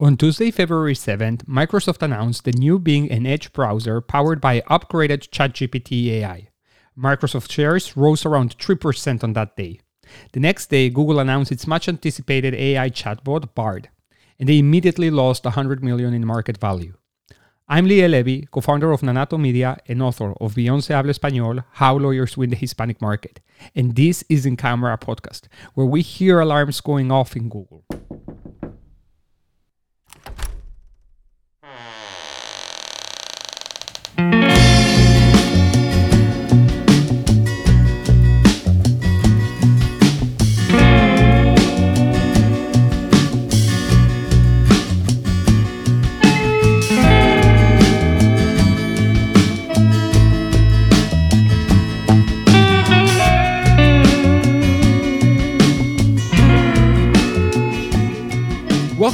On Tuesday, February 7th, Microsoft announced the new Bing and Edge browser powered by upgraded ChatGPT AI. Microsoft shares rose around 3% on that day. The next day, Google announced its much anticipated AI chatbot, Bard, and they immediately lost 100 million in market value. I'm Liel Levy, co-founder of Nanato Media and author of Beyond Se Habla Español, How Lawyers Win the Hispanic Market. And this is In Camera podcast, where we hear alarms going off in Google.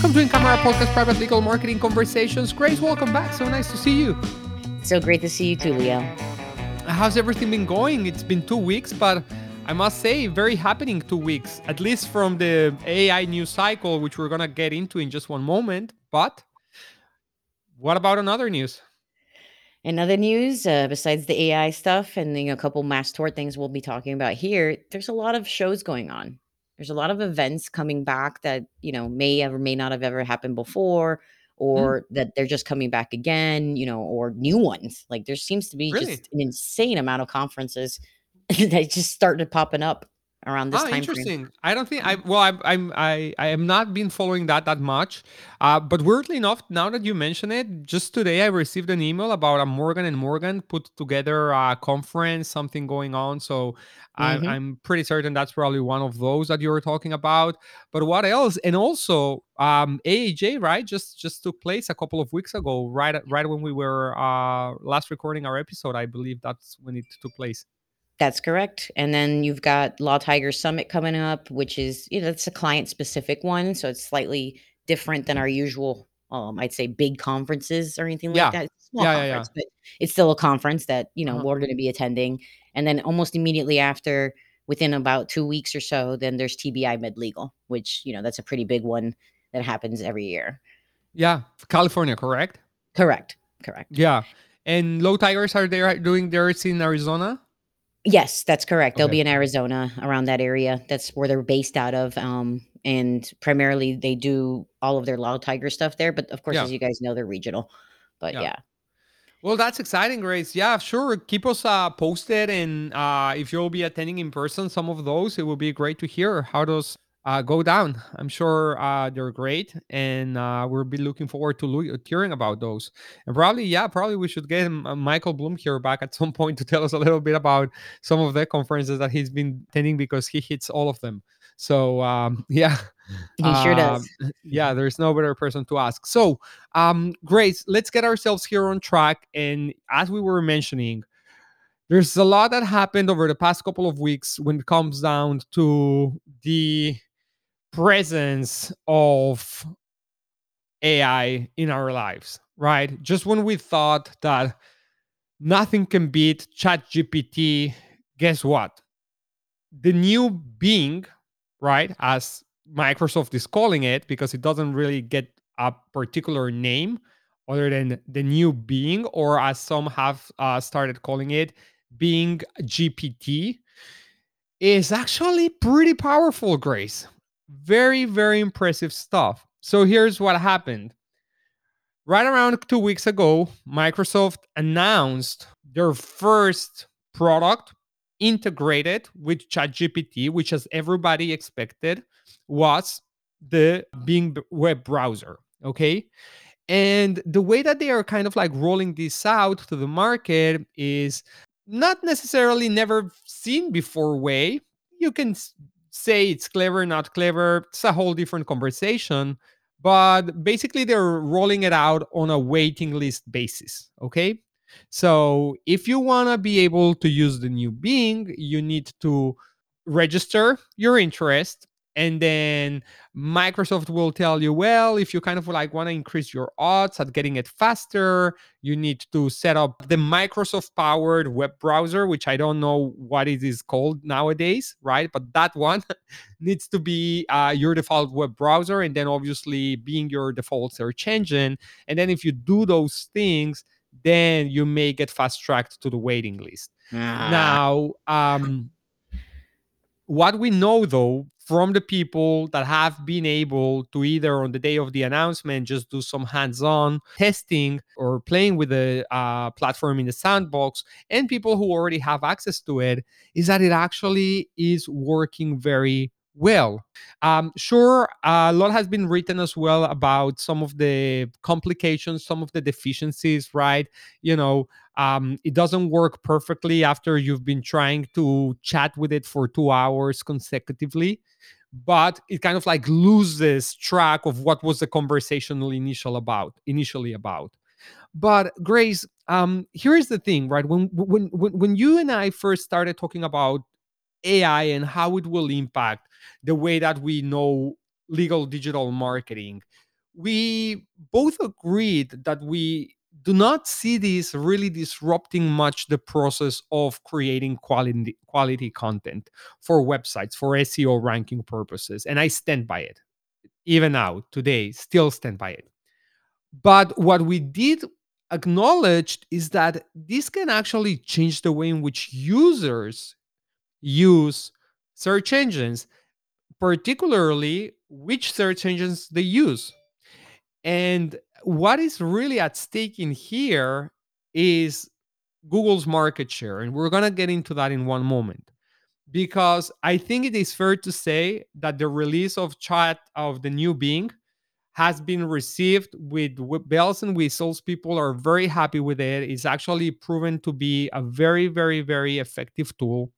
Welcome to In Camera Podcast Private Legal Marketing Conversations. Grace, welcome back. So nice to see you. So great to see you too, Leo. How's everything been going? It's been two weeks, but I must say, very happening two weeks, at least from the AI news cycle, which we're going to get into in just one moment. But what about another news? In other news, uh, besides the AI stuff and you know, a couple mass tort things we'll be talking about here, there's a lot of shows going on. There's a lot of events coming back that, you know, may or may not have ever happened before Mm, or that they're just coming back again, you know, or new ones. Like there seems to be really? just an insane amount of conferences that just started popping up around this Ah, time frame. interesting. I don't think I well I I'm I I am not been following that that much. Uh but weirdly enough, now that you mention it, just today I received an email about a Morgan and Morgan put together a conference, something going on. So I'm hmm I'm pretty certain that's probably one of those that you were talking about. But what else? And also um AAJ, right? Just just took place a couple of weeks ago, right right when we were uh last recording our episode. I believe that's when it took place. That's correct. And then you've got Law Tiger Summit coming up, which is, you know, it's a client specific one. So it's slightly different than our usual, um, I'd say big conferences or anything like Yeah. that. It's a small Yeah, yeah, yeah. but it's still a conference that, you know, Uh-huh. we're going to be attending. And then almost immediately after, within about two weeks or so, then there's TBI Med Legal, which, you know, that's a pretty big one that happens every year. Yeah. California, correct? Correct. Correct. Yeah. And Law Tigers are there doing theirs in Arizona? Yes, that's correct. They'll Okay. be in Arizona around that area. That's where they're based out of. Um, and primarily they do all of their Law Tiger stuff there. But of course, Yeah. as you guys know, they're regional. But Yeah. yeah. Well, that's exciting, Grace. Yeah, sure. Keep us uh, posted. And uh, if you'll be attending in person some of those, it will be great to hear how those uh, go down. I'm sure uh, they're great. And uh, we'll be looking forward to lo- hearing about those. And probably, yeah, probably we should get him, uh, Michael Bloom here back at some point to tell us a little bit about some of the conferences that he's been attending because he hits all of them. So, um, yeah. He sure does. Um, yeah, there's no better person to ask. So, um, Grace, let's get ourselves here on track. And as we were mentioning, there's a lot that happened over the past couple of weeks when it comes down to the presence of AI in our lives, right? Just when we thought that nothing can beat ChatGPT, guess what? The new Bing, right, as Microsoft is calling it, because it doesn't really get a particular name other than the new Bing, or as some have uh, started calling it, Bing GPT, is actually pretty powerful, Grace. Very, very impressive stuff. So here's what happened. Right around two weeks ago, Microsoft announced their first product integrated with ChatGPT, which, as everybody expected, was the Bing web browser. Okay. And the way that they are kind of like rolling this out to the market is not necessarily never seen before way. You can say it's clever, not clever. It's a whole different conversation. But basically, they're rolling it out on a waiting list basis. Okay. So if you want to be able to use the new Bing, you need to register your interest and then Microsoft will tell you, well, if you kind of like want to increase your odds at getting it faster, you need to set up the Microsoft powered web browser, which I don't know what it is called nowadays, right? But that one needs to be uh, your default web browser, and then obviously being your default search engine. And then if you do those things, then you may get fast tracked to the waiting list. Ah. Now, um, what we know though from the people that have been able to either on the day of the announcement just do some hands-on testing or playing with the uh, platform in the sandbox and people who already have access to it is that it actually is working very well. Um, sure, a lot has been written as well about some of the complications, some of the deficiencies, right? You know, um, it doesn't work perfectly after you've been trying to chat with it for two hours consecutively but it kind of like loses track of what was the conversational initial about initially about but grace um here is the thing right when when when, when you and i first started talking about ai and how it will impact the way that we know legal digital marketing. We both agreed that we do not see this really disrupting much the process of creating quality quality content for websites for SEO ranking purposes and I stand by it. Even now today still stand by it. But what we did acknowledge is that this can actually change the way in which users use search engines particularly which search engines they use and what is really at stake in here is Google's market share. And we're going to get into that in one moment. Because I think it is fair to say that the release of chat of the new Bing has been received with bells and whistles. People are very happy with it. It's actually proven to be a very, very, very effective tool.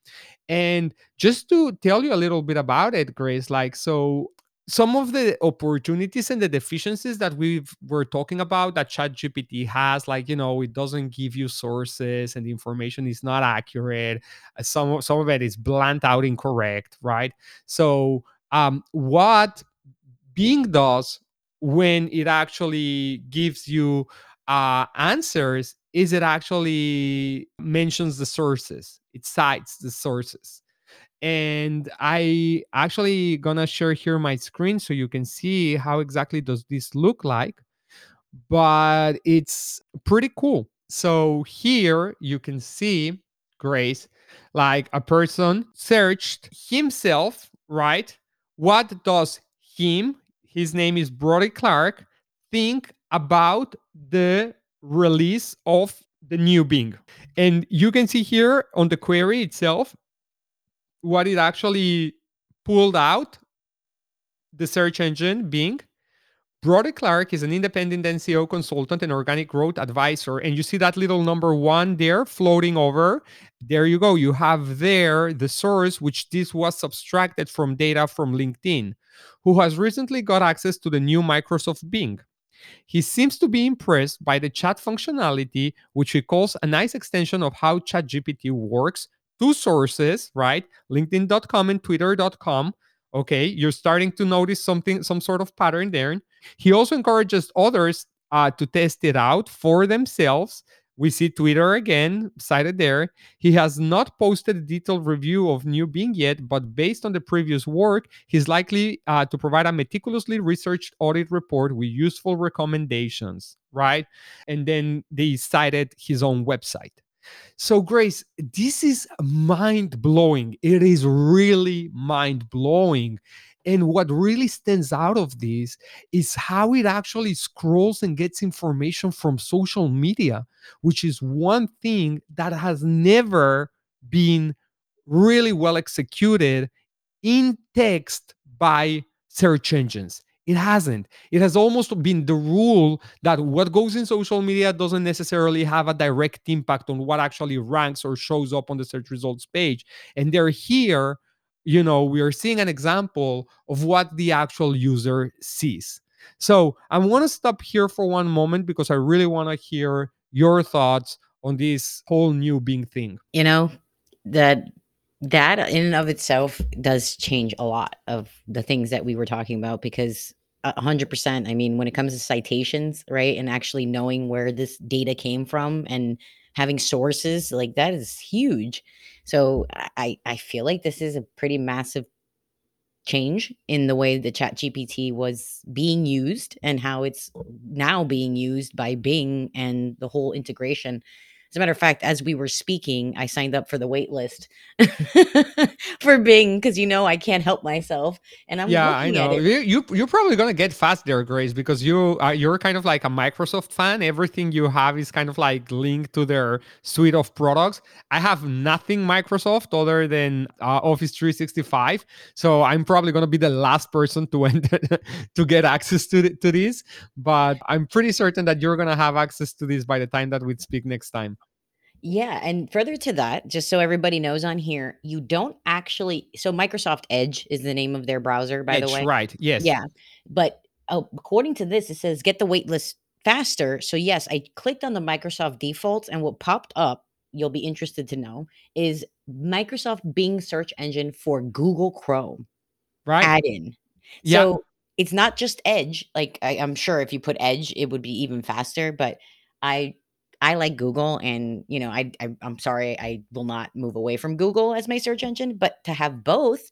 And just to tell you a little bit about it, Grace, like, so some of the opportunities and the deficiencies that we were talking about that ChatGPT has, like you know, it doesn't give you sources and the information is not accurate. Uh, some some of it is blunt out incorrect, right? So, um, what Bing does when it actually gives you uh, answers is it actually mentions the sources. It cites the sources and i actually gonna share here my screen so you can see how exactly does this look like but it's pretty cool so here you can see grace like a person searched himself right what does him his name is brody clark think about the release of the new bing and you can see here on the query itself what it actually pulled out the search engine Bing. Brody Clark is an independent SEO consultant and organic growth advisor. And you see that little number one there floating over. There you go. You have there the source, which this was subtracted from data from LinkedIn, who has recently got access to the new Microsoft Bing. He seems to be impressed by the chat functionality, which he calls a nice extension of how ChatGPT works two sources, right? LinkedIn.com and Twitter.com. Okay, you're starting to notice something, some sort of pattern there. He also encourages others uh, to test it out for themselves. We see Twitter again cited there. He has not posted a detailed review of New Bing yet, but based on the previous work, he's likely uh, to provide a meticulously researched audit report with useful recommendations, right? And then they cited his own website. So, Grace, this is mind blowing. It is really mind blowing. And what really stands out of this is how it actually scrolls and gets information from social media, which is one thing that has never been really well executed in text by search engines. It hasn't. It has almost been the rule that what goes in social media doesn't necessarily have a direct impact on what actually ranks or shows up on the search results page. And they're here, you know, we are seeing an example of what the actual user sees. So I want to stop here for one moment because I really want to hear your thoughts on this whole new Bing thing. You know, that That in and of itself does change a lot of the things that we were talking about because a 100%, I mean, when it comes to citations, right, and actually knowing where this data came from and having sources, like, that is huge. So, I I feel like this is a pretty massive change in the way that ChatGPT was being used and how it's now being used by Bing and the whole integration. As a matter of fact, as we were speaking, I signed up for the wait list for Bing because you know I can't help myself, and I'm Yeah, I looking at know. it. You, you you're probably gonna get fast there, Grace, because you uh, you're kind of like a Microsoft fan. Everything you have is kind of like linked to their suite of products. I have nothing Microsoft other than uh, Office 365, so I'm probably gonna be the last person to enter to get access to th- to this. But I'm pretty certain that you're gonna have access to this by the time that we speak next time. Yeah, and further to that, just so everybody knows on here, you don't actually so Microsoft Edge is the name of their browser, by the way. right? Yes. Yeah, but, oh, according to this, it says get the wait list faster. So, yes, I clicked on the Microsoft defaults, and what popped up, you'll be interested to know, is Microsoft Bing search engine for Google Chrome Right. add-in. Yeah. So, it's not just Edge, like, I I'm sure if you put Edge, it would be even faster, but I I like Google and, you know, I I I'm sorry, I will not move away from Google as my search engine, but to have both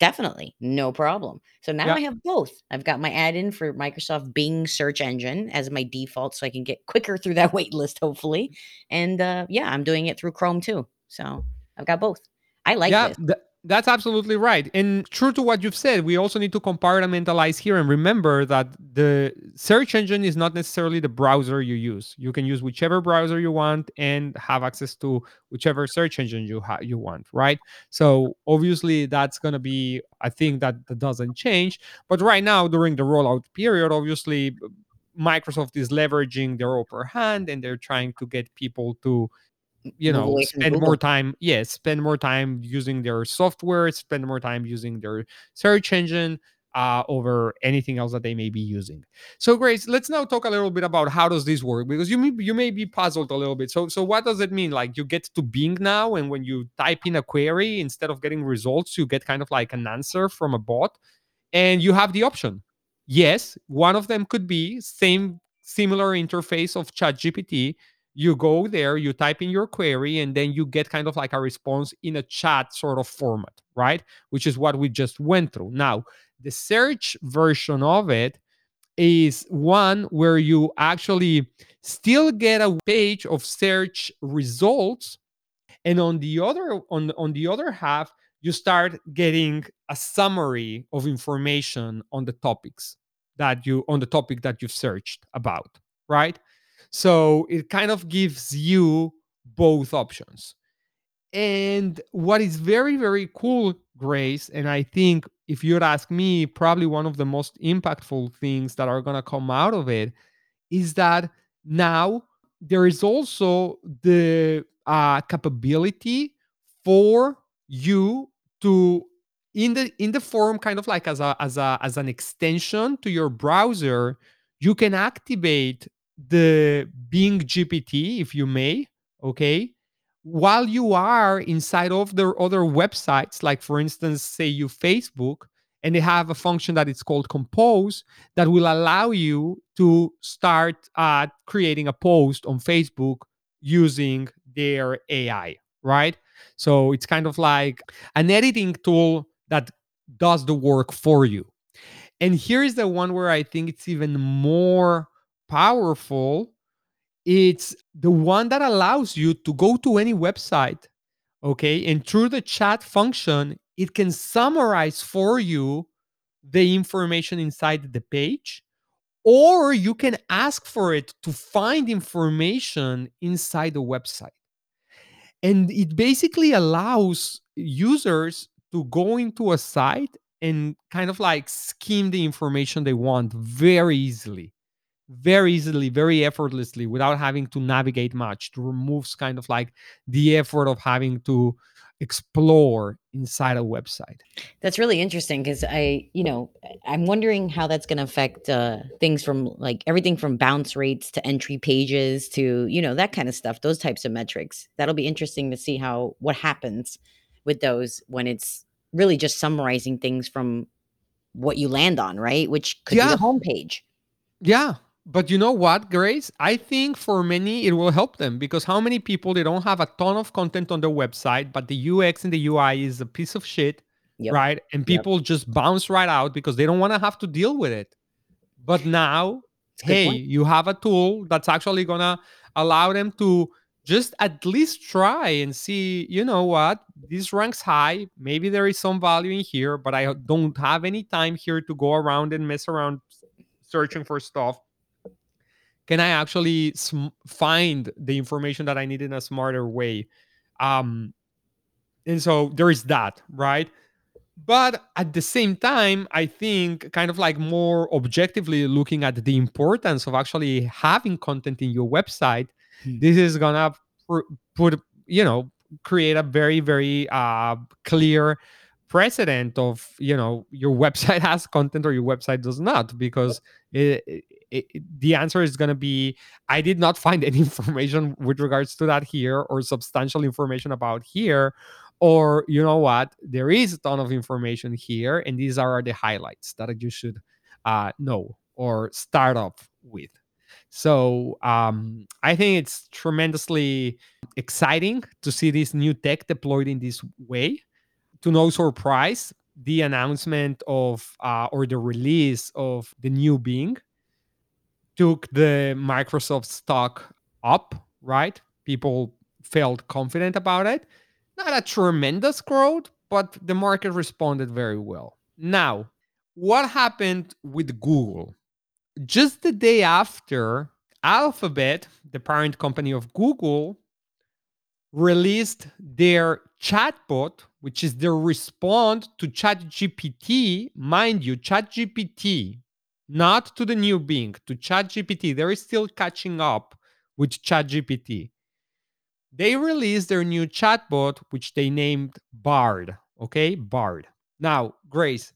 Definitely, no problem. So now Yeah. I have both. I've got my add-in for Microsoft Bing search engine as my default so I can get quicker through that wait list hopefully. And, uh, yeah, I'm doing it through Chrome too. So I've got both. I like Yeah, this. th- that's absolutely right. And true to what you've said, we also need to compartmentalize here and remember that the search engine is not necessarily the browser you use. You can use whichever browser you want and have access to whichever search engine you ha- you want, right? So obviously that's going to be a thing that that doesn't change, but right now during the rollout period, obviously Microsoft is leveraging their upper hand and they're trying to get people to you know spend more time yes spend more time using their software spend more time using their search engine uh, over anything else that they may be using. So grace let's now talk a little bit about how does this work because you may, you may be puzzled a little bit. So so what does it mean? Like you get to bing now and when you type in a query instead of getting results you get kind of like an answer from a bot and you have the option. Yes one of them could be same similar interface of chat gpt you go there you type in your query and then you get kind of like a response in a chat sort of format right? Which is what we just went through. Now the search version of it is one where you actually still get a page of search results and on the other on on the other half you start getting a summary of information on the topics that you on the topic that you've searched about right so it kind of gives you both options. And what is very very cool grace and i think if you'd ask me probably one of the most impactful things that are going to come out of it is that now there is also the uh, capability for you to in the in the form kind of like as a as a as an extension to your browser you can activate the bing gpt if you may okay while you are inside of their other websites like for instance say you facebook and they have a function that it's called compose that will allow you to start uh, creating a post on Facebook using their AI, right? So it's kind of like an editing tool that does the work for you. And here's the one where I think it's even more powerful. It's the one that allows you to go to any website, okay? And through the chat function, it can summarize for you the information inside the page or you can ask for it to find information inside the website. And it basically allows users to go into a site and kind of like skim the information they want very easily, very easily, very effortlessly without having to navigate much to removes kind of like the effort of having to explore inside a website. That's really interesting because I, you know, I'm wondering how that's going to affect uh, things from like everything from bounce rates to entry pages to, you know, that kind of stuff, those types of metrics. That'll be interesting to see how what happens with those when it's really just summarizing things from what you land on, right? Which could Yeah. be the homepage. Yeah. But you know what, Grace? I think for many it will help them because how many people they don't have a ton of content on their website, but the UX and the UI is a piece of shit, Yep. right? And people just bounce right out because they don't want to have to deal with it. But now, hey, point. you have a tool that's actually gonna allow them to just at least try and see, you know what, this ranks high. Maybe there is some value in here, but I don't have any time here to go around and mess around searching for stuff can i actually sm- find the information that i need in a smarter way? Um and so there is that right? But at the same time i think kind of like more objectively looking at the importance of actually having content in your website Hmm. this is gonna pr- put you know create a very very uh clear precedent of you know your website has content or your website does not because it, it, the answer is going to be i did not find any information with regards to that here or substantial information about here. Or you know what? There is a ton of information here and these are the highlights that you should uh, know or start off with. So um, i think it's tremendously exciting to see this new tech deployed in this way. To no surprise the announcement of uh, or the release of the new bing took the microsoft stock up right? People felt confident about it. Not a tremendous growth but the market responded very well. Now what happened with google? Just the day after alphabet the parent company of google released their chatbot, which is their response to ChatGPT. Mind you, ChatGPT, not to the new Bing, to ChatGPT. They're still catching up with ChatGPT. They released their new chatbot, which they named Bard. Okay, Bard. Now, Grace,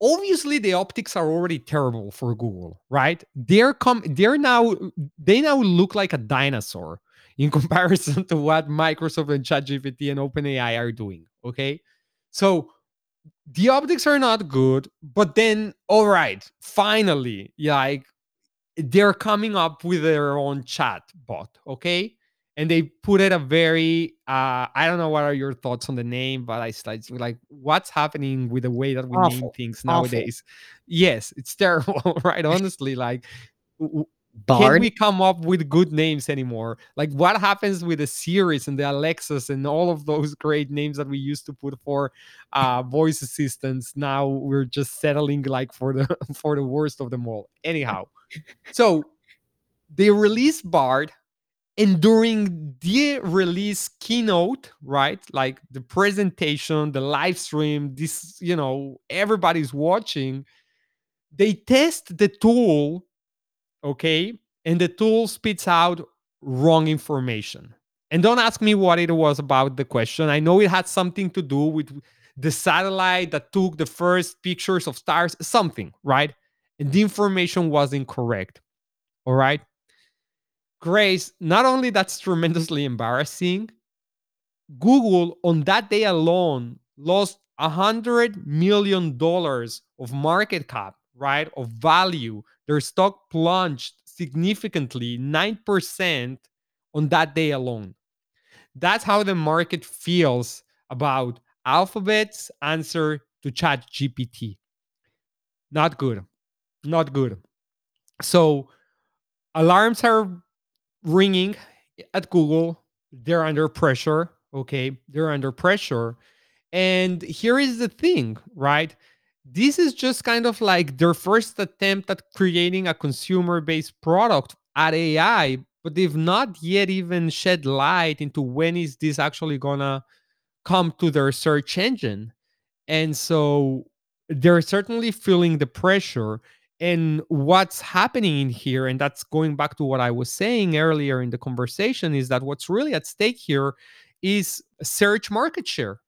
obviously the optics are already terrible for Google, right? They're com- they're now they now look like a dinosaur in comparison to what Microsoft and ChatGPT and OpenAI are doing. Okay. So the optics are not good, but then, all right, finally, like they're coming up with their own chat bot. Okay. And they put it a very, uh, I don't know what are your thoughts on the name, but I like, like what's happening with the way that we name Awful. things Awful. nowadays. Yes, it's terrible, right? Honestly, like w- can't we come up with good names anymore? Like what happens with the Siris and the Alexas and all of those great names that we used to put for uh voice assistants? Now we're just settling like for the for the worst of them all. Anyhow, so they released Bard and during the release keynote, right? Like the presentation, the live stream, this, you know, everybody's watching, they test the tool okay? And the tool spits out wrong information. And don't ask me what it was about the question. I know it had something to do with the satellite that took the first pictures of stars something right? And the information was incorrect all right? Grace not only that's tremendously embarrassing google on that day alone lost a hundred million dollars of market cap right of value their stock plunged significantly 9% on that day alone. That's how the market feels about alphabet's answer to chat gpt not good. Not good. So alarms are ringing at google. They're under pressure okay? They're under pressure. And here is the thing right this is just kind of like their first attempt at creating a consumer based product at ai but they've not yet even shed light into when is this actually gonna come to their search engine. And so they're certainly feeling the pressure and what's happening in here and that's going back to what i was saying earlier in the conversation is that what's really at stake here is search market share.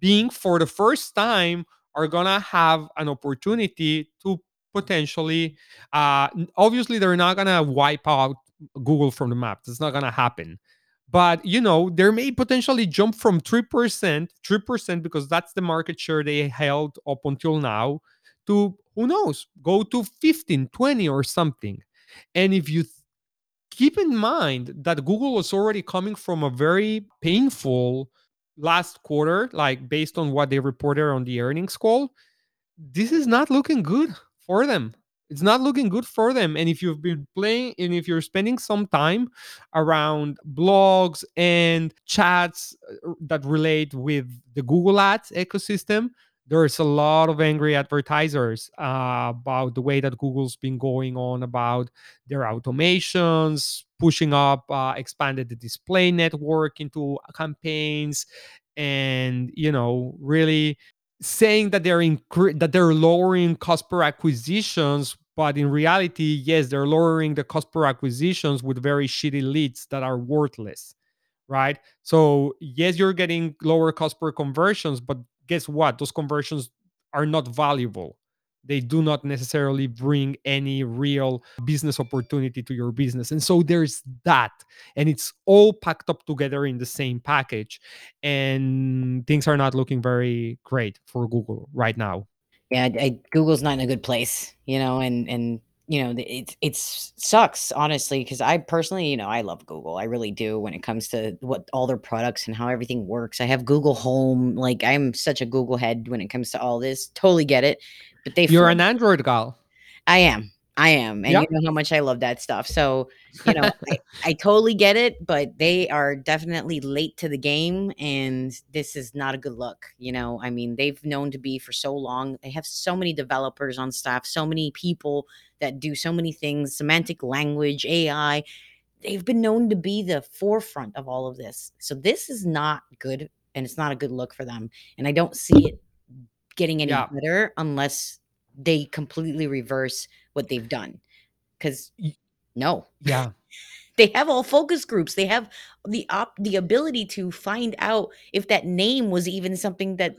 Bing for the first time are gonna have an opportunity to potentially uh obviously they're not gonna wipe out google from the map. That's not gonna happen. But you know there may potentially jump from 3% 3% because that's the market share they held up until now to who knows go to 15 20 or something. And if you th- keep in mind that google was already coming from a very painful last quarter like based on what they reported on the earnings call this is not looking good for them. It's not looking good for them. And if you've been playing and if you're spending some time around blogs and chats uh, that relate with the Google Ads ecosystem, there's a lot of angry advertisers uh, about the way that Google's been going on about their automations, pushing up, uh, expanded the display network into campaigns, and you know, really saying that they're incre- that they're lowering cost per acquisitions but in reality yes they're lowering the cost per acquisitions with very shitty leads that are worthless right? So yes you're getting lower cost per conversions but guess what those conversions are not valuable they do not necessarily bring any real business opportunity to your business. And so there's that. And it's all packed up together in the same package. And things are not looking very great for Google right now. Yeah, I, Google's not in a good place, you know, and and you know it it sucks honestly because I personally, you know, I love Google. I really do when it comes to what all their products and how everything works. I have Google Home. Like I'm such a Google head when it comes to all this. Totally get it. But they You're an Android gal. I am. I am. And yep. you know how much I love that stuff. So, you know, I, I totally get it, but they are definitely late to the game. And this is not a good look. You know, I mean, they've known to be for so long. They have so many developers on staff, so many people that do so many things semantic language, AI. They've been known to be the forefront of all of this. So, this is not good. And it's not a good look for them. And I don't see it getting any yeah. better unless they completely reverse what they've done. Because no, yeah, they have all focus groups. They have the op the ability to find out if that name was even something that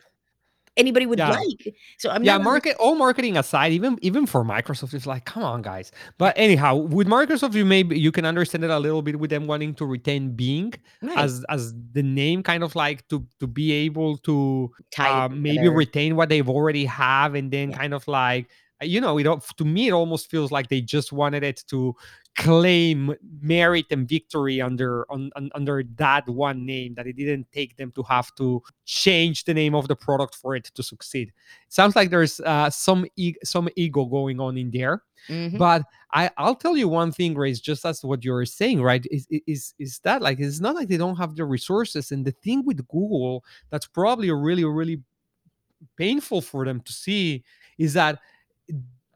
anybody would yeah. like. So I'm yeah, market all marketing aside, even even for Microsoft, it's like, come on, guys. But anyhow, with Microsoft, you maybe you can understand it a little bit with them wanting to retain Bing right. as as the name, kind of like to to be able to uh, maybe retain what they've already have, and then yeah. kind of like you know, it to me it almost feels like they just wanted it to claim merit and victory under on, on, under that one name that it didn't take them to have to change the name of the product for it to succeed. It sounds like there's uh, some e- some ego going on in there. Mm-hmm. But I, I'll tell you one thing, Grace, just as what you're saying, right? Is, is is that like it's not like they don't have the resources. And the thing with Google that's probably really, really painful for them to see is that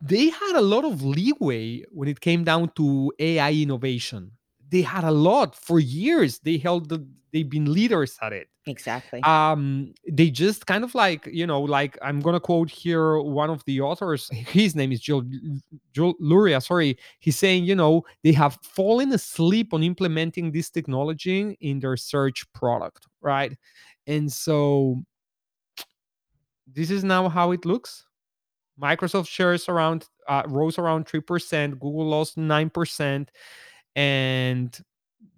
they had a lot of leeway when it came down to AI innovation. They had a lot for years. They held the, they've been leaders at it. Exactly. Um, they just kind of like, you know, like I'm gonna quote here one of the authors, his name is Joel, Joel Luria, sorry. He's saying, you know, they have fallen asleep on implementing this technology in their search product, right? And so this is now how it looks Microsoft shares around uh, rose around three percent. Google lost nine percent, and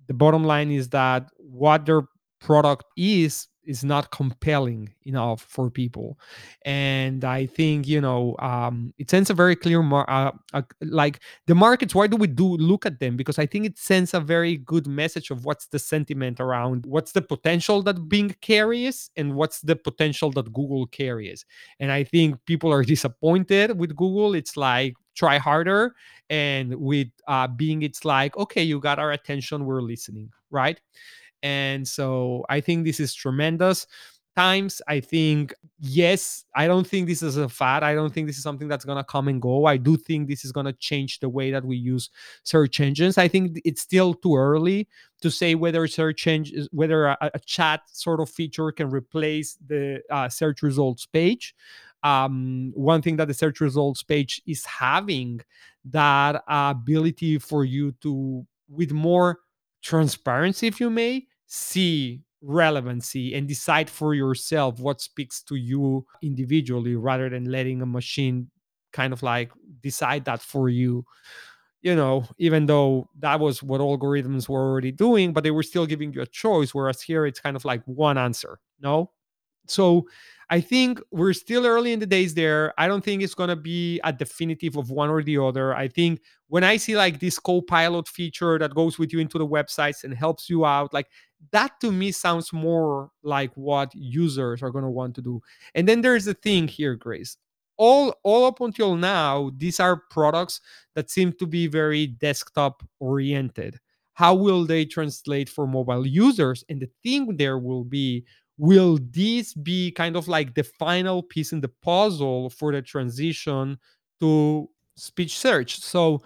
the bottom line is that what their product is is not compelling enough for people. And i think you know um, it sends a very clear mar- uh, uh, like the markets why do we do look at them? Because i think it sends a very good message of what's the sentiment around what's the potential that bing carries and what's the potential that google carries. And i think people are disappointed with google. It's like try harder. And with uh, Bing it's like okay you got our attention. We're listening right and so I think this is tremendous times. I think, yes, I don't think this is a fad. I don't think this is something that's going to come and go. I do think this is going to change the way that we use search engines. I think it's still too early to say whether search engines, whether a, a chat sort of feature can replace the uh, search results page. Um, one thing that the search results page is having that ability for you to, with more transparency, if you may, see relevancy and decide for yourself what speaks to you individually rather than letting a machine kind of like decide that for you you know, even though that was what algorithms were already doing, but they were still giving you a choice. Whereas here it's kind of like one answer. No. So I think we're still early in the days there. I don't think it's going to be a definitive of one or the other. I think when I see like this co-pilot feature that goes with you into the websites and helps you out, like that to me sounds more like what users are going to want to do. And then there's the thing here, Grace. All all up until now, these are products that seem to be very desktop oriented. How will they translate for mobile users? And the thing there will be will this be kind of like the final piece in the puzzle for the transition to speech search so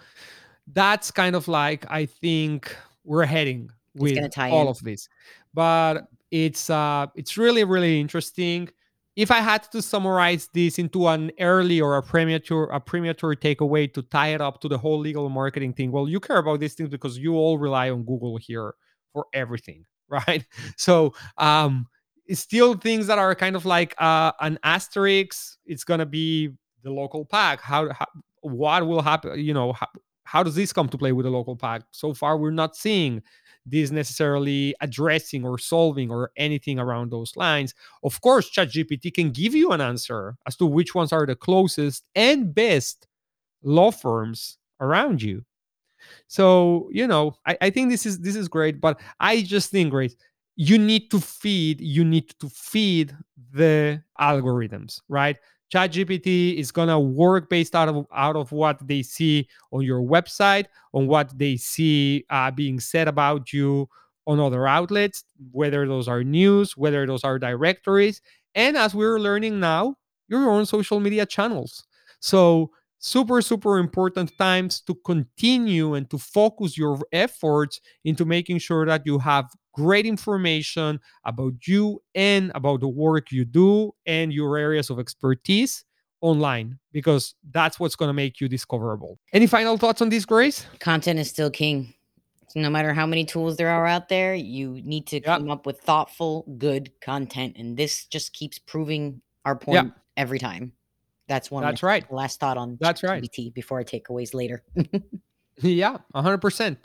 that's kind of like i think we're heading with tie all in. of this but it's uh it's really really interesting if i had to summarize this into an early or a premature a premature takeaway to tie it up to the whole legal marketing thing well you care about these things because you all rely on google here for everything right so um it's still things that are kind of like uh, an asterisk. It's gonna be the local pack. How, how what will happen? You know, how, how does this come to play with the local pack? So far, we're not seeing this necessarily addressing or solving or anything around those lines. Of course, ChatGPT can give you an answer as to which ones are the closest and best law firms around you. So, you know, I, I think this is this is great, but I just think great. You need to feed, you need to feed the algorithms, right? ChatGPT is gonna work based out of out of what they see on your website, on what they see uh, being said about you on other outlets, whether those are news, whether those are directories, and as we're learning now, your own social media channels. So super super important times to continue and to focus your efforts into making sure that you have great information about you and about the work you do and your areas of expertise online because that's what's going to make you discoverable any final thoughts on this grace Content is still king. So no matter how many tools there are out there, you need to yeah come up with thoughtful, good content. And this just keeps proving our point every time. That's one that's right last thought on that's right ChatGPT before I takeaways later. Yeah, 100%.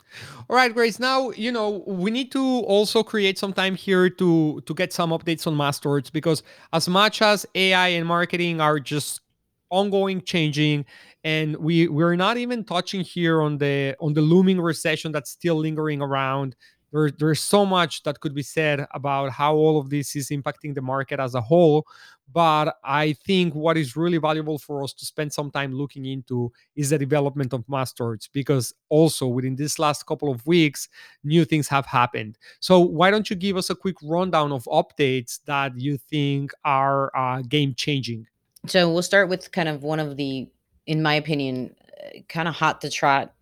All right, Grace. Now, you know, we need to also create some time here to to get some updates on mass torts because as much as AI and marketing are just ongoing changing and we we're not even touching here on the on the looming recession that's still lingering around. There, there's so much that could be said about how all of this is impacting the market as a whole. But I think what is really valuable for us to spend some time looking into is the development of mass torts because also within this last couple of weeks, new things have happened. So why don't you give us a quick rundown of updates that you think are uh, game changing? so we'll start with kind of one of the, in my opinion, kind of hot to trot.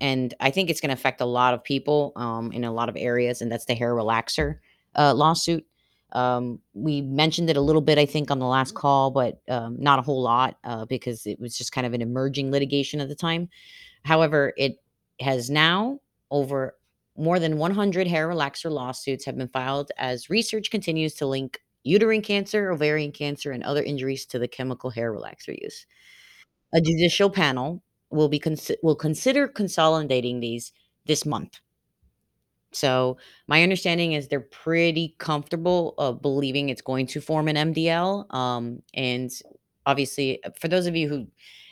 And I think it's going to affect a lot of people um, in a lot of areas. And that's the hair relaxer uh, lawsuit. Um, we mentioned it a little bit, I think, on the last call, but um, not a whole lot uh, because it was just kind of an emerging litigation at the time. However, it has now over more than 100 hair relaxer lawsuits have been filed as research continues to link uterine cancer, ovarian cancer, and other injuries to the chemical hair relaxer use. A judicial panel will be consi- will consider consolidating these this month. So my understanding is they're pretty comfortable of believing it's going to form an MDL. Um, and obviously, uh, for those of you who,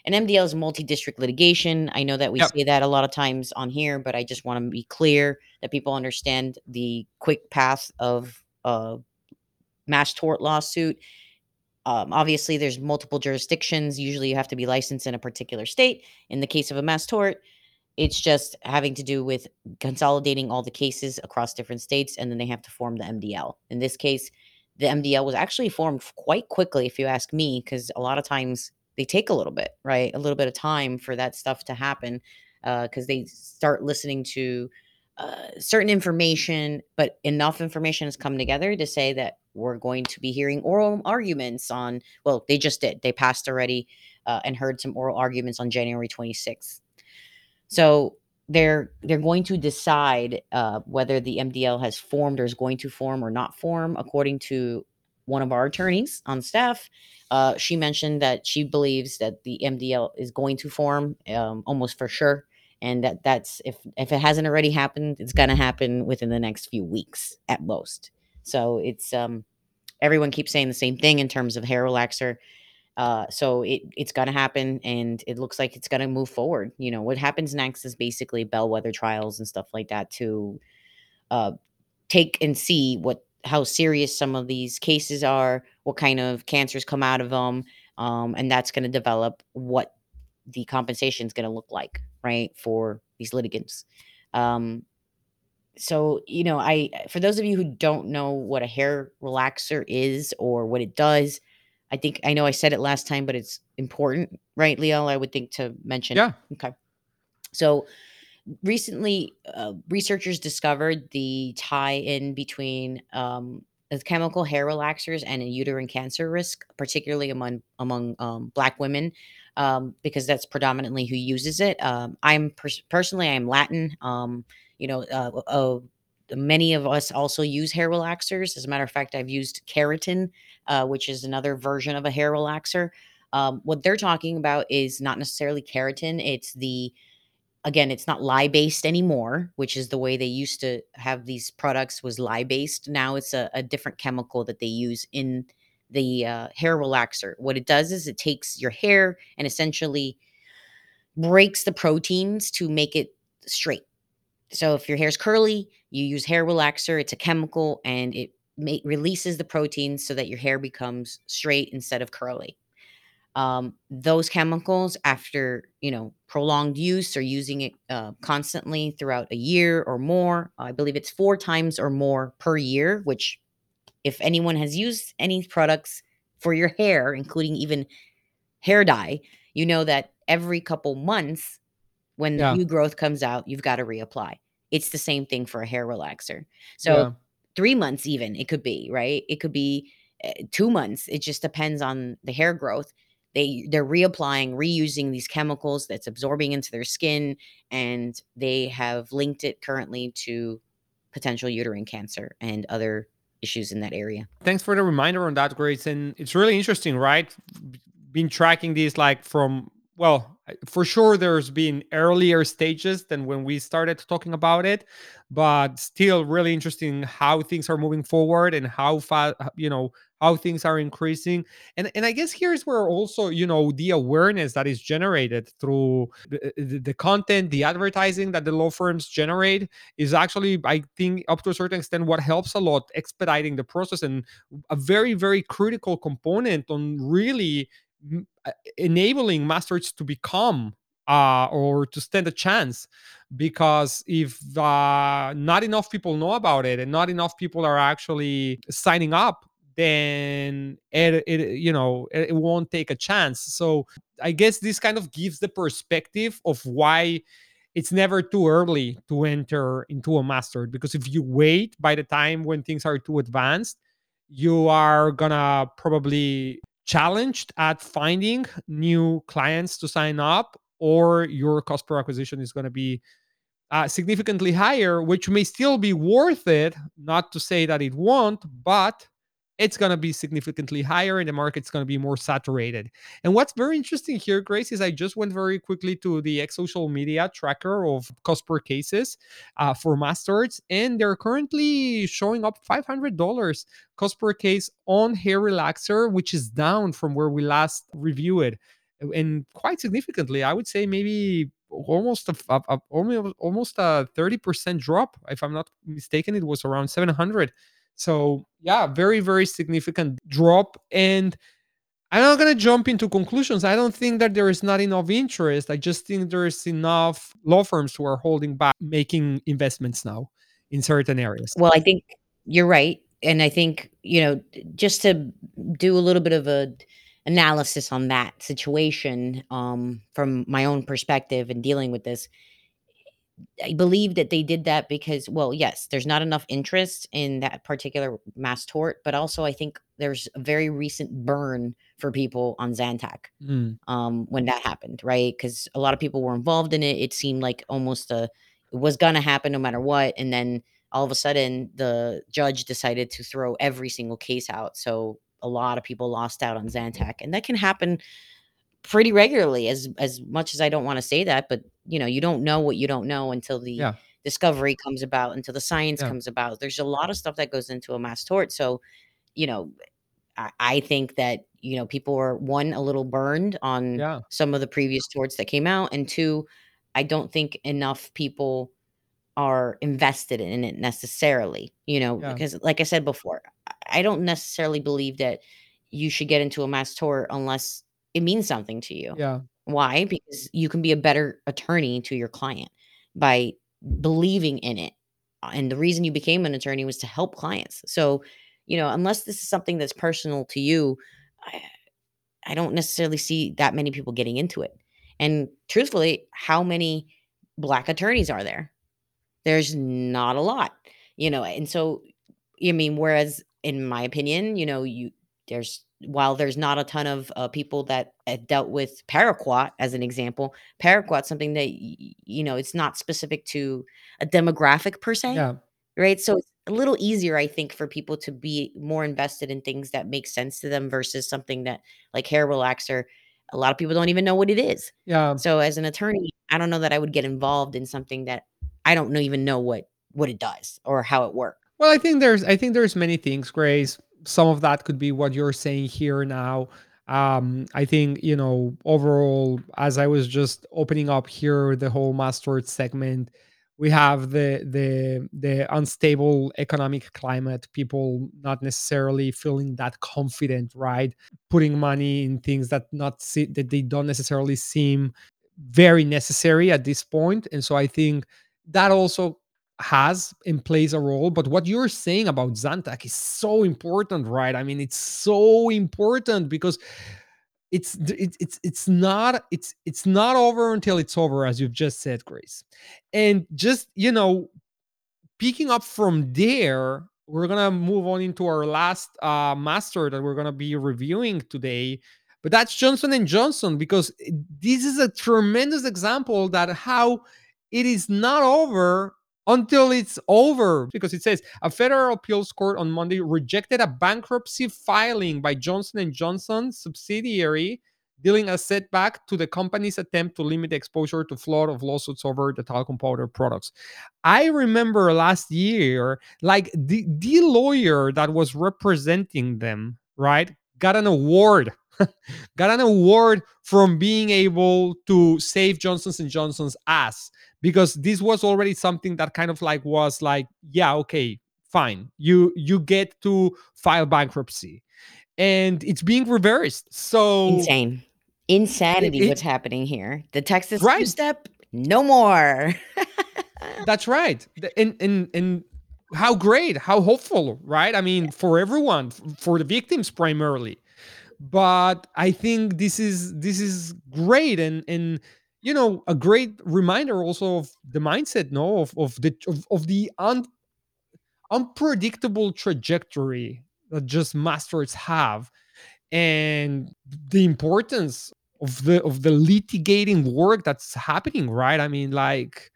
an MDL is multi-district litigation. I know that we Yep. say that a lot of times on here, but I just want to be clear that people understand the quick path of a mass tort lawsuit. Um, obviously, there's multiple jurisdictions. Usually, you have to be licensed in a particular state. In the case of a mass tort, it's just having to do with consolidating all the cases across different states, and then they have to form the MDL. In this case, the MDL was actually formed quite quickly, if you ask me, because a lot of times they take a little bit, right? A little bit of time for that stuff to happen because they start listening to uh, certain information, but enough information has come together to say that we're going to be hearing oral arguments on, well, they just did. They passed already uh, and heard some oral arguments on January 26th. So they're they're going to decide uh, whether the MDL has formed or is going to form or not form, according to one of our attorneys on staff. Uh, she mentioned that she believes that the MDL is going to form um, almost for sure, and that that's if if it hasn't already happened, it's gonna happen within the next few weeks at most. So it's um everyone keeps saying the same thing in terms of hair relaxer. Uh, so it it's gonna happen, and it looks like it's gonna move forward. You know what happens next is basically bellwether trials and stuff like that to uh, take and see what how serious some of these cases are, what kind of cancers come out of them, um, and that's going to develop what the compensation is going to look like, right, for these litigants. Um, so you know, I for those of you who don't know what a hair relaxer is or what it does, I think I know I said it last time, but it's important, right, Leo? I would think to mention. Yeah. Okay. So recently, uh, researchers discovered the tie in between um, the chemical hair relaxers and a uterine cancer risk, particularly among among um, Black women, um, because that's predominantly who uses it. Um, I'm pers- personally I'm Latin. You know, uh, uh, many of us also use hair relaxers. As a matter of fact, I've used keratin, uh, which is another version of a hair relaxer. Um, what they're talking about is not necessarily keratin; it's the again it's not lye based anymore which is the way they used to have these products was lye based now it's a, a, different chemical that they use in the uh, hair relaxer what it does is it takes your hair and essentially breaks the proteins to make it straight so if your hair's curly you use hair relaxer it's a chemical and it releases the proteins so that your hair becomes straight instead of curly. Um, those chemicals after you know prolonged use or using it uh, constantly throughout a year or more. I believe it's four times or more per year which if anyone has used any products for your hair including even hair dye you know that every couple months when yeah. new growth comes out you've got to reapply. It's the same thing for a hair relaxer. So yeah. three months even it could be right? It could be uh, two months it just depends on the hair growth. They they're reapplying reusing these chemicals that's absorbing into their skin and they have linked it currently to potential uterine cancer and other issues in that area. Thanks for the reminder on that grace and it's really interesting right? Been tracking these like from well for sure there's been earlier stages than when we started talking about it but still really interesting how things are moving forward and how fast you know how things are increasing. And and i guess here's where also you know the awareness that is generated through the, the, the content the advertising that the law firms generate is actually i think up to a certain extent what helps a lot expediting the process and a very very critical component on really enabling mass torts to become uh, or to stand a chance because if uh, not enough people know about it and not enough people are actually signing up then it, it you know it, it won't take a chance. So i guess this kind of gives the perspective of why it's never too early to enter into a mass tort because if you wait by the time when things are too advanced you are gonna probably challenged at finding new clients to sign up, or your cost per acquisition is going to be uh, significantly higher, which may still be worth it. Not to say that it won't, but it's going to be significantly higher and the market's going to be more saturated. And what's very interesting here, Grace, is I just went very quickly to the X social media tracker of cost per cases uh, for mass torts, and they're currently showing up $500 cost per case on hair relaxer, which is down from where we last reviewed and quite significantly. I would say maybe almost a, a, almost a 30% drop if i'm not mistaken it was around 700 so, yeah, very, very significant drop. And I'm not going to jump into conclusions. I don't think that there is not enough interest. I just think there's enough law firms who are holding back making investments now in certain areas. Well, I think you're right. And I think, you know, just to do a little bit of a analysis on that situation um, from my own perspective and dealing with this, I believe that they did that because, well, yes, there's not enough interest in that particular mass tort, but also I think there's a very recent burn for people on Zantac mm. um, when that happened, right? Because a lot of people were involved in it. It seemed like almost a it was gonna happen no matter what, and then all of a sudden the judge decided to throw every single case out. So a lot of people lost out on Zantac, and that can happen pretty regularly as as much as I don't wanna say that, but, you know, you don't know what you don't know until the Yeah. discovery comes about, until the science Yeah. comes about. There's a lot of stuff that goes into a mass tort, so, you know, I I think that, you know, people are, 1, a little burned on Yeah. some of the previous torts that came out, and 2, I don't think enough people are invested in it necessarily, you know, because like I said before, I don't necessarily believe that you should get into a mass tort unless it means something to you. Yeah. Why? Because you can be a better attorney to your client by believing in it, uh, and the reason you became an attorney was to help clients. So, you know, unless this is something that's personal to you, I I don't necessarily see that many people getting into it. And truthfully, how many black attorneys are there? There's not a lot, you know, and so, I mean, whereas in my opinion, you know, you there's while there's not a ton of, uh, people that have dealt with paraquat as an example, paraquat's something that, you know, it's not specific to a demographic per se, Yeah. right? So, it's a little easier, I think, for people to be more invested in things that make sense to them versus something that like hair relaxer, a lot of people don't even know what it is. Yeah. So, as an attorney, I don't know that I would get involved in something that I don't know even know what what it does or how it works. Well, I think there's I think there's many things, Grace. Some of that could be what you're saying here now. Um, I think, you know, overall, as I was just opening up here the whole mass tort segment, we have the the the unstable economic climate, people not necessarily feeling that confident, right? Putting money in things that not see, that they don't necessarily seem very necessary at this point. And so I think that also has and plays a role. But what you're saying about Zantac is so important, right? I mean, it's so important because it's it's it's not it's it's not over until it's over, as you've just said, Grace. And just you know, picking up from there, we're gonna move on into our last uh, mass tort that we're gonna be reviewing today. But that's Johnson and Johnson because this is a tremendous example that how it is not over until it's over because it says a federal appeals court on Monday rejected a bankruptcy filing by Johnson and Johnson subsidiary dealing a setback to the company's attempt to limit exposure to flood of lawsuits over the talcum powder products. I remember last year, like the, the lawyer that was representing them, right, got an award. got an award from being able to save Johnson's and Johnson's ass because this was already something that kind of like was like, yeah, okay, fine. You you get to file bankruptcy. And it's being reversed. So Insane. Insanity it- what's happening here. The Texas Right. two-step, no more. That's right. And and and how great, how hopeful, right? I mean, for everyone, for the victims primarily. But I think this is this is great and and you know a great reminder also of the mindset, no, of of the of, of the un, unpredictable trajectory that just mass torts have and the importance of the of the litigating work that's happening right? I mean like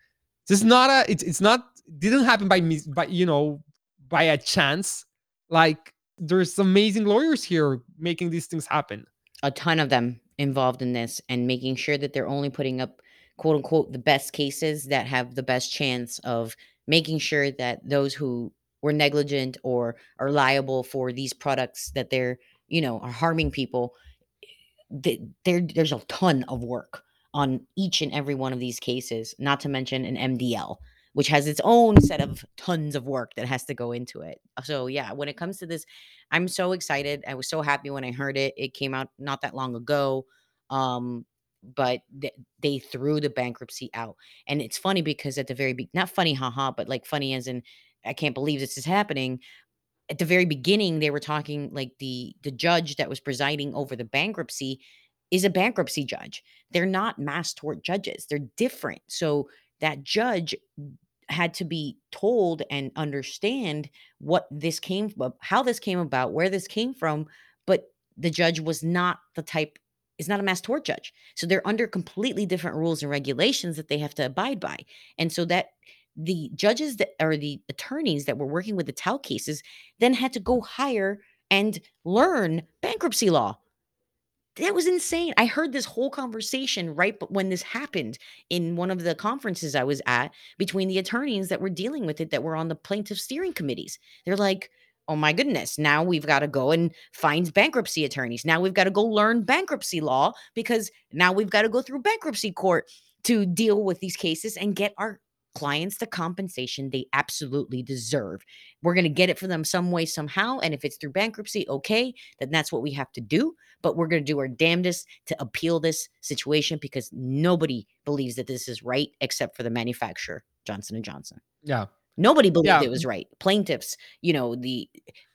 this is not a it's, it's not didn't happen by me by you know by a chance. Like there's amazing lawyers here making these things happen. A ton of them involved in this and making sure that they're only putting up quote unquote the best cases that have the best chance of making sure that those who were negligent or are liable for these products that they're you know are harming people eh, th- there there's a ton of work on each and every one of these cases not to mention an MDL which has its own set of tons of work that has to go into it so yeah when it comes to this I'm so excited. I was so happy when I heard it. It came out not that long ago. Um, but th- they threw the bankruptcy out. And it's funny because at the very be- not funny, haha, but like funny as in I can't believe this is happening. At the very beginning, they were talking like the the judge that was presiding over the bankruptcy is a bankruptcy judge. They're not mass tort judges. They're different. So that judge had to be told and understand what this came how this came about, where this came from, but the judge was not the type is not a mass tort judge. So they're under completely different rules and regulations that they have to abide by. And so that the judges that or the attorneys that were working with the talc cases then had to go hire and learn bankruptcy law. That was insane. I heard this whole conversation right when this happened in one of the conferences I was at between the attorneys that were dealing with it that were on the plaintiff steering committees. They're like, "Oh my goodness, now we've gotta go and find bankruptcy attorneys. Now we've gotta go learn bankruptcy law because now we've gotta go through bankruptcy court to deal with these cases and get our clients the compensation they absolutely deserve. We're gonna get it for them some way, somehow, and if it's through bankruptcy, okay, then that's what we have to do, but we're gonna do our damnedest to appeal this situation because nobody believes that this is right except for the manufacturer, Johnson& Johnson. Yeah. Nobody believed Yeah. it was right. Plaintiffs, you know, the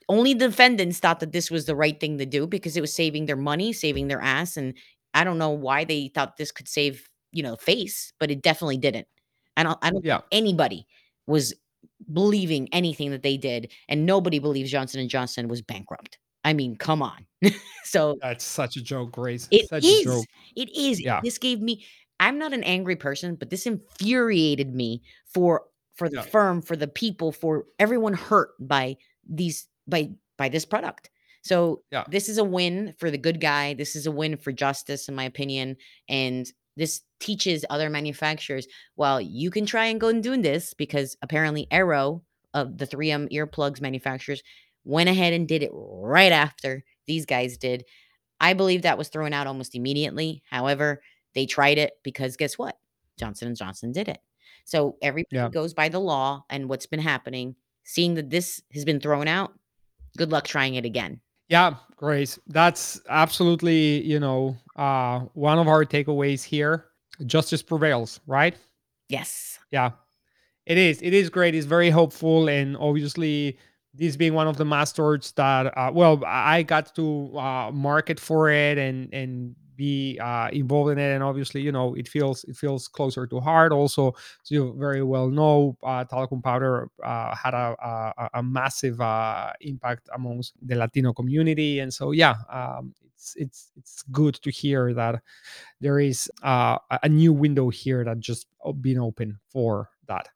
only defendants thought that this was the right thing to do because it was saving their money, saving their ass, and I don't know why they thought this could save, you know, face, but it definitely didn't. I don't I don't Yeah. think anybody was believing anything that they did, and nobody believes Johnson& Johnson was bankrupt. I mean, come on. So That's such a joke, Grace. It Such a is. joke. It is. Yeah. This gave me I'm not an angry person, but this infuriated me for for the Yeah. firm, for the people, for everyone hurt by these by by this product. So, Yeah. this is a win for the good guy. This is a win for justice, in my opinion, and this teaches other manufacturers, well, you can try and go and do this because apparently Aearo, of the 3M earplugs manufacturers, went ahead and did it right after these guys did. I believe that was thrown out almost immediately. However, they tried it because guess what? Johnson& Johnson did it. So, everybody Yeah. goes by the law and what's been happening. Seeing that this has been thrown out, good luck trying it again. Yeah, Grace. That's absolutely, you know, uh, one of our takeaways here. Justice prevails, right? Yes. Yeah. It is. It is great. It's very hopeful, and obviously, this being one of the mass torts that, uh, well, I got to uh, market for it and and be uh, involved in it, and obviously, you know, it feels it feels closer to heart. Also, so you very well know, uh, talcum powder uh, had a, a a massive uh, impact amongst the Latino community, and so yeah, um, it's it's it's good to hear that there is uh, a new window here that just been open for that.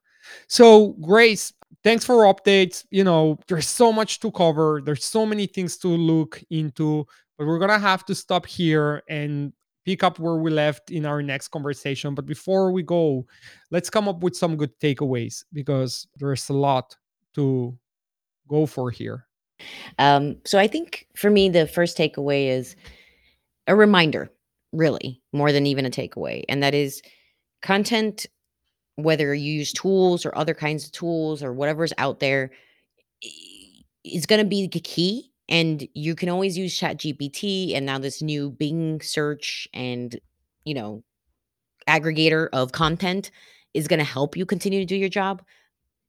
So, Grace, thanks for updates. You know, there's so much to cover. There's so many things to look into, but we're gonna have to stop here and pick up where we left in our next conversation. But before we go, let's come up with some good takeaways because there's a lot to go for here. Um, so I think for me, the first takeaway is a reminder, really, more than even a takeaway. And that is content, whether you use tools or other kinds of tools or whatever's out there, i- going to be the key. And you can always use ChatGPT and now this new Bing search and, you know, aggregator of content is going to help you continue to do your job.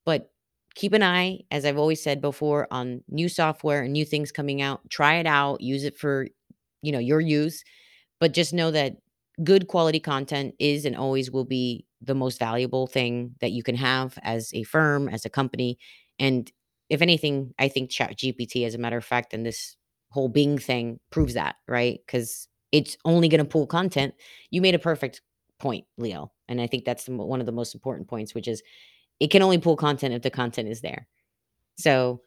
But keep an eye, as I've always said before, on new software and new things coming out. Try it out, use it for, you know, your use, but just know that good quality content is and always will be the most valuable thing that you can have as a firm, as a company. And if anything, I think ChatGPT, as a matter of fact, and this whole Bing thing proves that, right? Because it's only going to pull content. You made a perfect point, Leo. And I think that's one of the most important points, which is it can only pull content if the content is there. So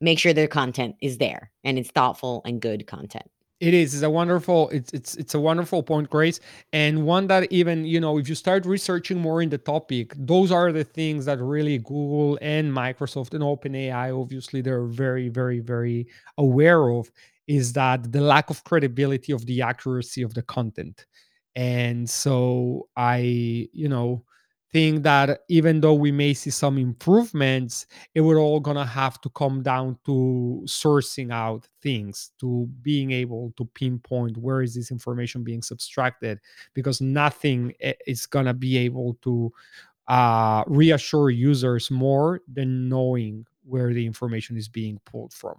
make sure their content is there and it's thoughtful and good content. It is. It's a wonderful. It's it's it's a wonderful point, Grace, and one that even you know if you start researching more in the topic, those are the things that really Google and Microsoft and OpenAI, obviously, they're very very very aware of. Is that the lack of credibility of the accuracy of the content, and so I you know think that even though we may see some improvements it would all gonna have to come down to sourcing out things to being able to pinpoint where is this information being subtracted because nothing is gonna be able to uh, reassure users more than knowing where the information is being pulled from.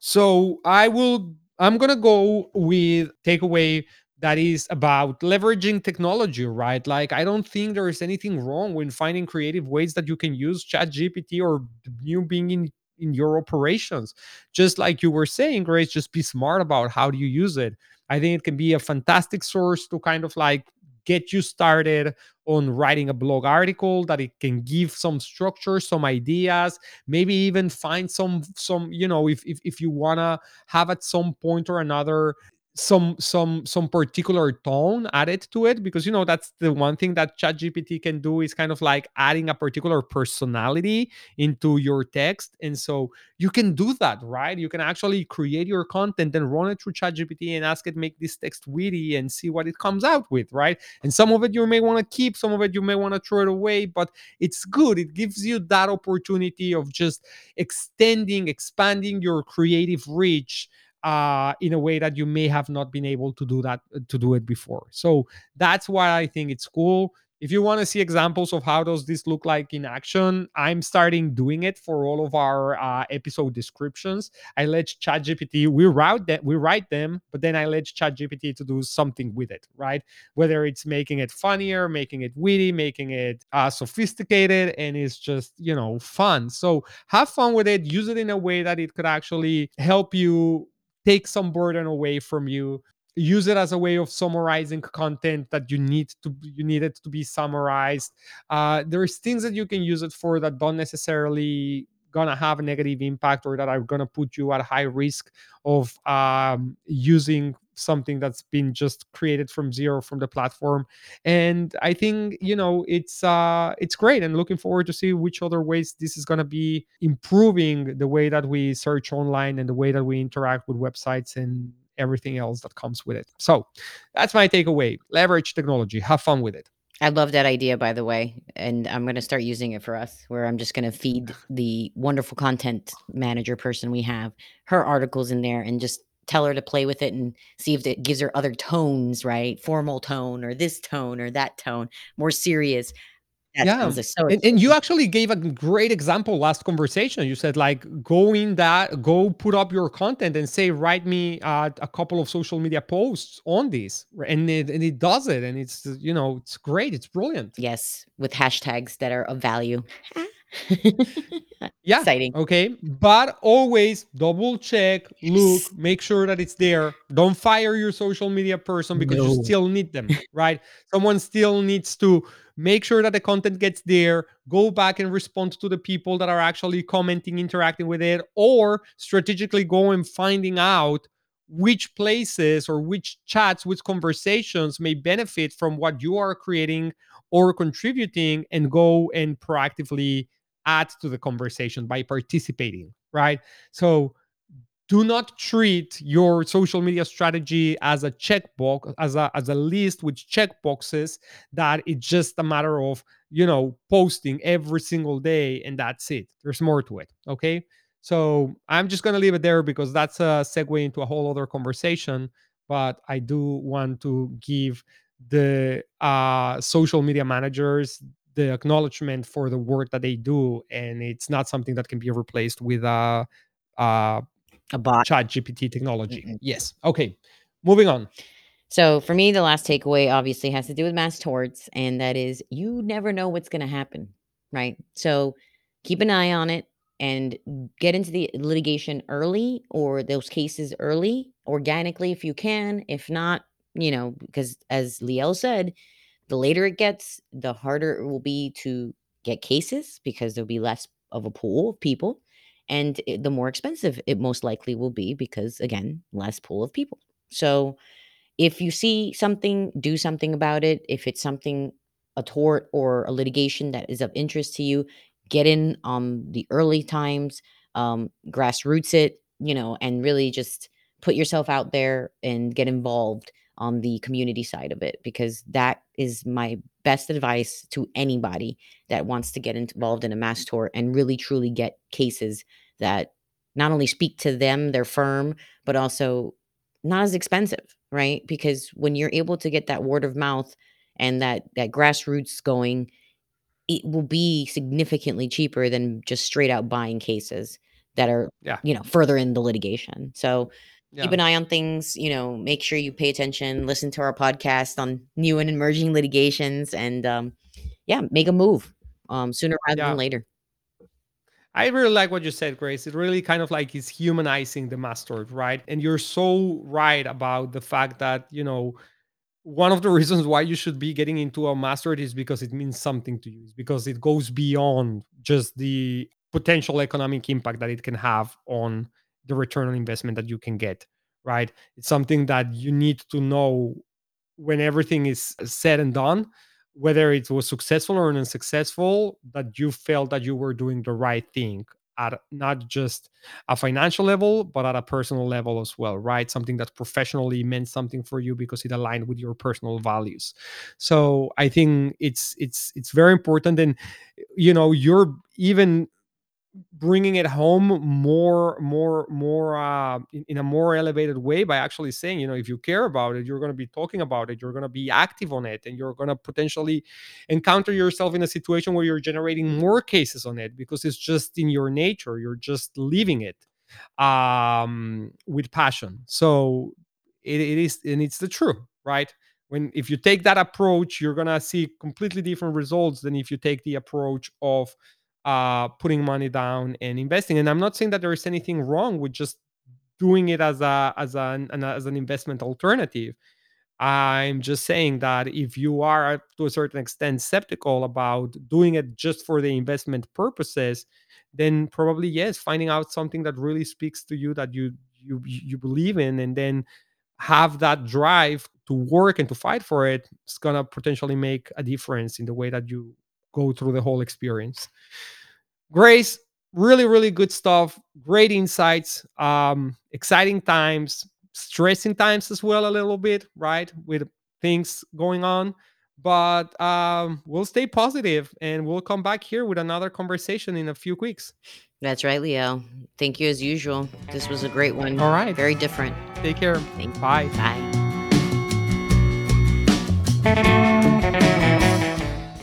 So I will I'm gonna go with takeaway that is about leveraging technology, right? Like I don't think there is anything wrong when finding creative ways that you can use Chat GPT or new Bing in in your operations. Just like you were saying, Grace, just be smart about how do you use it. I think it can be a fantastic source to kind of like get you started on writing a blog article that it can give some structure some ideas maybe even find some some you know if if, if you want to have at some point or another some some some particular tone added to it because you know that's the one thing that ChatGPT can do is kind of like adding a particular personality into your text. And so you can do that right? You can actually create your content and run it through ChatGPT and ask it make this text witty and see what it comes out with right? And some of it you may want to keep some of it you may want to throw it away but it's good. It gives you that opportunity of just extending expanding your creative reach uh, in a way that you may have not been able to do that to do it before. So that's why I think it's cool. If you want to see examples of how does this look like in action, I'm starting doing it for all of our uh, episode descriptions. I let ChatGPT we write that we write them, but then I let ChatGPT to do something with it, right? Whether it's making it funnier, making it witty, making it uh, sophisticated, and it's just you know fun. So have fun with it. Use it in a way that it could actually help you take some burden away from you. Use it as a way of summarizing content that you need to you need it to be summarized. Uh, there's things that you can use it for that don't necessarily gonna have a negative impact or that are gonna put you at high risk of um, using something that's been just created from zero from the platform. And i think you know it's uh it's great and looking forward to see which other ways this is going to be improving the way that we search online and the way that we interact with websites and everything else that comes with it. So that's my takeaway. Leverage technology. Have fun with it I love that idea, by the way, and I'm going to start using it for us. Where I'm just going to feed the wonderful content manager person we have her articles in there, and just tell her to play with it and see if it gives her other tones, right? Formal tone or this tone or that tone, more serious. That Yeah. sounds so And, and you actually gave a great example last conversation. You said like go in that, go put up your content and say, write me uh, a couple of social media posts on this, and it, and it does it, and it's you know it's great, it's brilliant. Yes, with hashtags that are of value. Yeah. Exciting. Okay. But always double check, look, make sure that it's there. Don't fire your social media person because you still need them, right? Someone still needs to make sure that the content gets there, go back and respond to the people that are actually commenting, interacting with it, or strategically go and finding out which places or which chats, which conversations may benefit from what you are creating or contributing and go and proactively add to the conversation by participating, right? So do not treat your social media strategy as a checkbox, as a as a list with checkboxes that it's just a matter of you know posting every single day and that's it. There's more to it. Okay. So I'm just gonna leave it there because that's a segue into a whole other conversation. But I do want to give the uh, social media managers the acknowledgement for the work that they do, and it's not something that can be replaced with a, uh A bot. chat GPT technology. Mm-mm. Yes. Okay. Moving on. So for me, the last takeaway obviously has to do with mass torts, and that is you never know what's going to happen, right? So keep an eye on it and get into the litigation early or those cases early, organically if you can. If not, you know, because as Liel said, the later it gets, the harder it will be to get cases because there'll be less of a pool of people. And it- the more expensive it most likely will be because, again, less pool of people. So, if you see something, do something about it. If it's something, a tort or a litigation that is of interest to you, get in on the early times, um, grassroots it, you know, and really just put yourself out there and get involved on the community side of it because that is my best advice to anybody that wants to get involved in a mass tort and really truly get cases that not only speak to them, their firm, but also not as expensive, right? Because when you're able to get that word of mouth and that that grassroots going, it will be significantly cheaper than just straight out buying cases that are, Yeah. you know, further in the litigation. So keep an eye on things, you know, make sure you pay attention, listen to our podcast on new and emerging litigations and um yeah, make a move um sooner rather Yeah. than later. I really like what you said, Grace. It really kind of like is humanizing the mass tort, right? And you're so right about the fact that, you know, one of the reasons why you should be getting into a mass tort is because it means something to you, is because it goes beyond just the potential economic impact that it can have on the return on investment that you can get, right? It's something that you need to know when everything is said and done, whether it was successful or unsuccessful, that you felt that you were doing the right thing at not just a financial level, but at a personal level as well, right? Something that professionally meant something for you because it aligned with your personal values. So I think it's it's it's very important, and you know, you're even bringing it home more more more uh, in, in, a more elevated way by actually saying you know if you care about it you're going to be talking about it you're going to be active on it and you're going to potentially encounter yourself in a situation where you're generating more cases on it because it's just in your nature you're just living it um, with passion. So it, it is and it's the truth right? When if you take that approach you're going to see completely different results than if you take the approach of uh, putting money down and investing. And I'm not saying that there is anything wrong with just doing it as a as an, an as an investment alternative. I'm just saying that if you are to a certain extent skeptical about doing it just for the investment purposes, then probably yes, finding out something that really speaks to you that you you you believe in, and then have that drive to work and to fight for it, it's gonna potentially make a difference in the way that you go through the whole experience. Grace, really, really good stuff. Great insights. Um, exciting times, stressing times as well, a little bit, right? With things going on. But um, we'll stay positive and we'll come back here with another conversation in a few weeks. That's right, Leo. Thank you as usual. This was a great one. All right. Very different. Take care. Thank you. Bye. Bye.